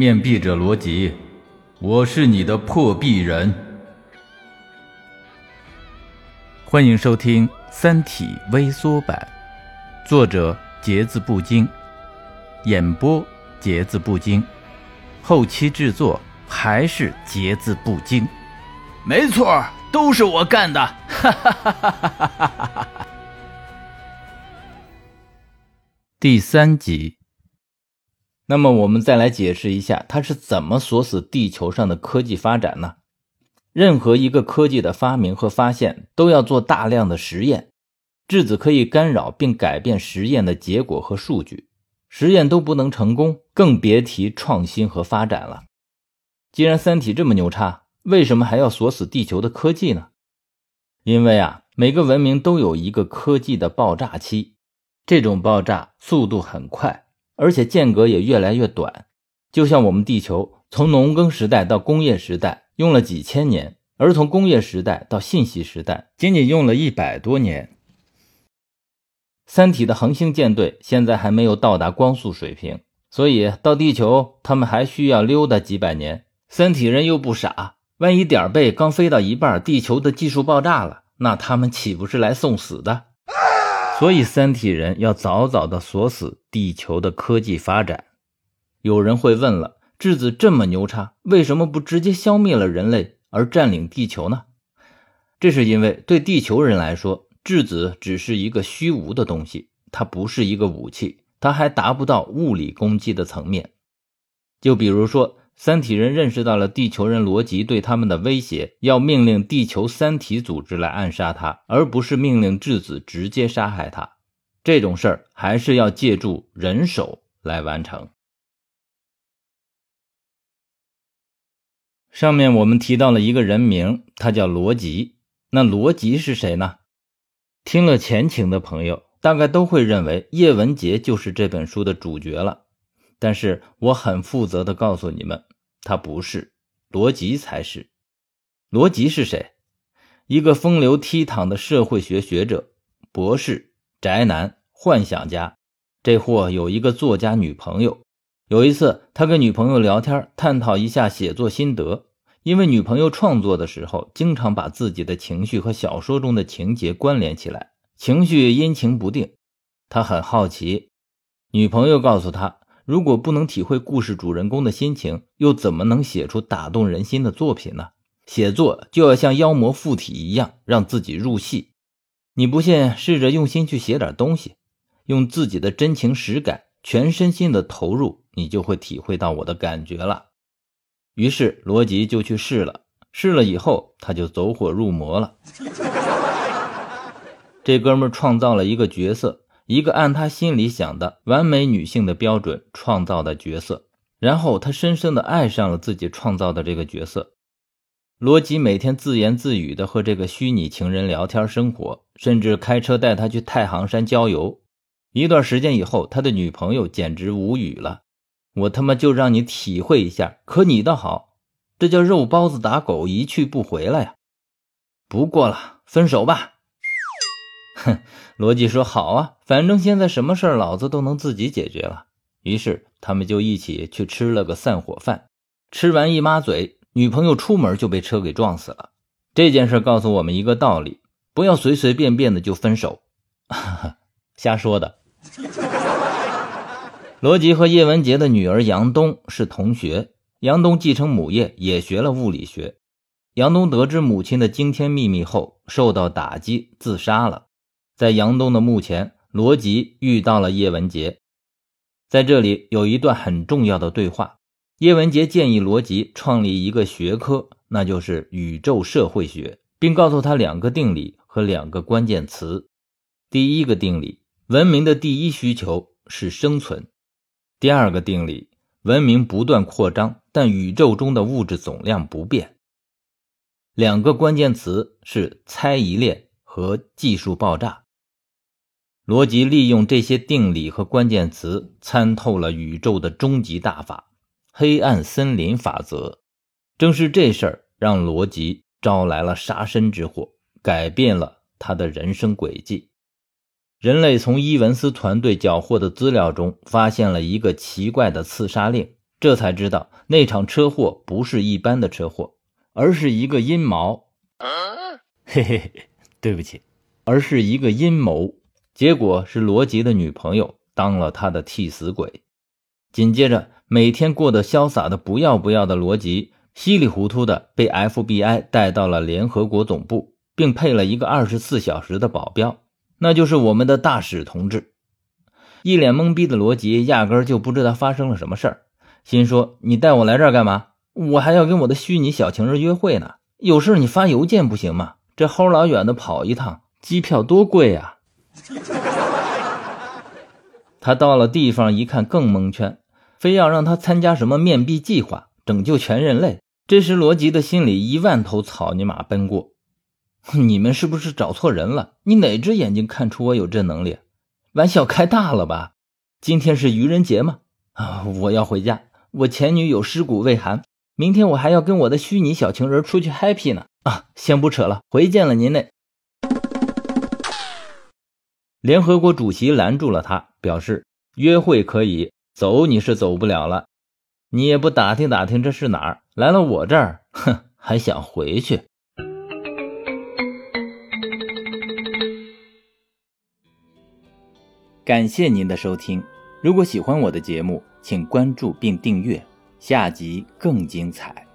面壁者罗辑，我是你的破壁人。欢迎收听《三体》微缩版，作者节字不精，演播节字不精，后期制作还是节字不精。没错，都是我干的！哈哈哈哈哈哈！第三集。那么，我们再来解释一下，它是怎么锁死地球上的科技发展呢？任何一个科技的发明和发现，都要做大量的实验，质子可以干扰并改变实验的结果和数据，实验都不能成功，更别提创新和发展了。既然三体这么牛叉，为什么还要锁死地球的科技呢？因为啊，每个文明都有一个科技的爆炸期。这种爆炸速度很快，而且间隔也越来越短。就像我们地球从农耕时代到工业时代用了几千年，而从工业时代到信息时代仅仅用了一百多年。三体的恒星舰队现在还没有到达光速水平，所以到地球他们还需要溜达几百年。三体人又不傻，万一点背刚飞到一半，地球的技术爆炸了，那他们岂不是来送死的？所以，三体人要早早的锁死地球的科技发展。有人会问了：质子这么牛叉，为什么不直接消灭了人类而占领地球呢？这是因为对地球人来说，质子只是一个虚无的东西，它不是一个武器，它还达不到物理攻击的层面。就比如说。三体人认识到了地球人罗辑对他们的威胁，要命令地球三体组织来暗杀他，而不是命令质子直接杀害他。这种事儿还是要借助人手来完成。上面我们提到了一个人名，他叫罗辑。那罗辑是谁呢？听了前情的朋友，大概都会认为叶文洁就是这本书的主角了。但是我很负责的告诉你们。他不是，罗辑才是。罗辑是谁？一个风流倜傥的社会学学者、博士、宅男、幻想家。这货有一个作家女朋友。有一次，他跟女朋友聊天，探讨一下写作心得。因为女朋友创作的时候，经常把自己的情绪和小说中的情节关联起来，情绪阴晴不定。他很好奇，女朋友告诉他。如果不能体会故事主人公的心情，又怎么能写出打动人心的作品呢？写作就要像妖魔附体一样，让自己入戏。你不信，试着用心去写点东西，用自己的真情实感，全身心的投入，你就会体会到我的感觉了。于是罗辑就去试了，试了以后，他就走火入魔了。这哥们创造了一个角色。一个按他心里想的完美女性的标准创造的角色，然后他深深的爱上了自己创造的这个角色。罗辑每天自言自语的和这个虚拟情人聊天生活，甚至开车带他去太行山郊游。一段时间以后，他的女朋友简直无语了：“我他妈就让你体会一下，可你倒好，这叫肉包子打狗，一去不回来呀！不过了，分手吧。”哼，罗辑说：“好啊，反正现在什么事儿老子都能自己解决了。”于是他们就一起去吃了个散伙饭。吃完一抹嘴，女朋友出门就被车给撞死了。这件事告诉我们一个道理：不要随随便便的就分手。哈哈瞎说的。罗辑和叶文洁的女儿杨东是同学，杨东继承母业，也学了物理学。杨东得知母亲的惊天秘密后，受到打击，自杀了。在杨东的墓前，罗辑遇到了叶文洁。在这里有一段很重要的对话。叶文洁建议罗辑创立一个学科，那就是宇宙社会学，并告诉他两个定理和两个关键词。第一个定理：文明的第一需求是生存；第二个定理：文明不断扩张，但宇宙中的物质总量不变。两个关键词是猜疑链和技术爆炸。罗辑利用这些定理和关键词，参透了宇宙的终极大法——黑暗森林法则。正是这事儿，让罗辑招来了杀身之祸，改变了他的人生轨迹。人类从伊文斯团队缴获的资料中，发现了一个奇怪的刺杀令，这才知道那场车祸不是一般的车祸，而是一个阴谋。嘿嘿嘿，对不起，而是一个阴谋。结果是罗辑的女朋友当了他的替死鬼。紧接着，每天过得潇洒的不要不要的罗辑，稀里糊涂的被 FBI 带到了联合国总部，并配了一个二十四小时的保镖，那就是我们的大使同志。一脸懵逼的罗辑压根就不知道发生了什么事儿，心说：“你带我来这儿干嘛？我还要跟我的虚拟小情人约会呢。有事你发邮件不行吗？这齁老远的跑一趟，机票多贵啊！” 他到了地方一看更蒙圈，非要让他参加什么面壁计划，拯救全人类。这时罗辑的心里一万头草泥马奔过：“ 你们是不是找错人了？你哪只眼睛看出我有这能力？玩笑开大了吧？今天是愚人节吗？啊，我要回家，我前女友尸骨未寒，明天我还要跟我的虚拟小情人出去 happy 呢。啊，先不扯了，回见了您嘞。”联合国主席拦住了他，表示约会可以走，你是走不了了。你也不打听打听这是哪儿，来了我这儿，哼，还想回去？感谢您的收听，如果喜欢我的节目，请关注并订阅，下集更精彩。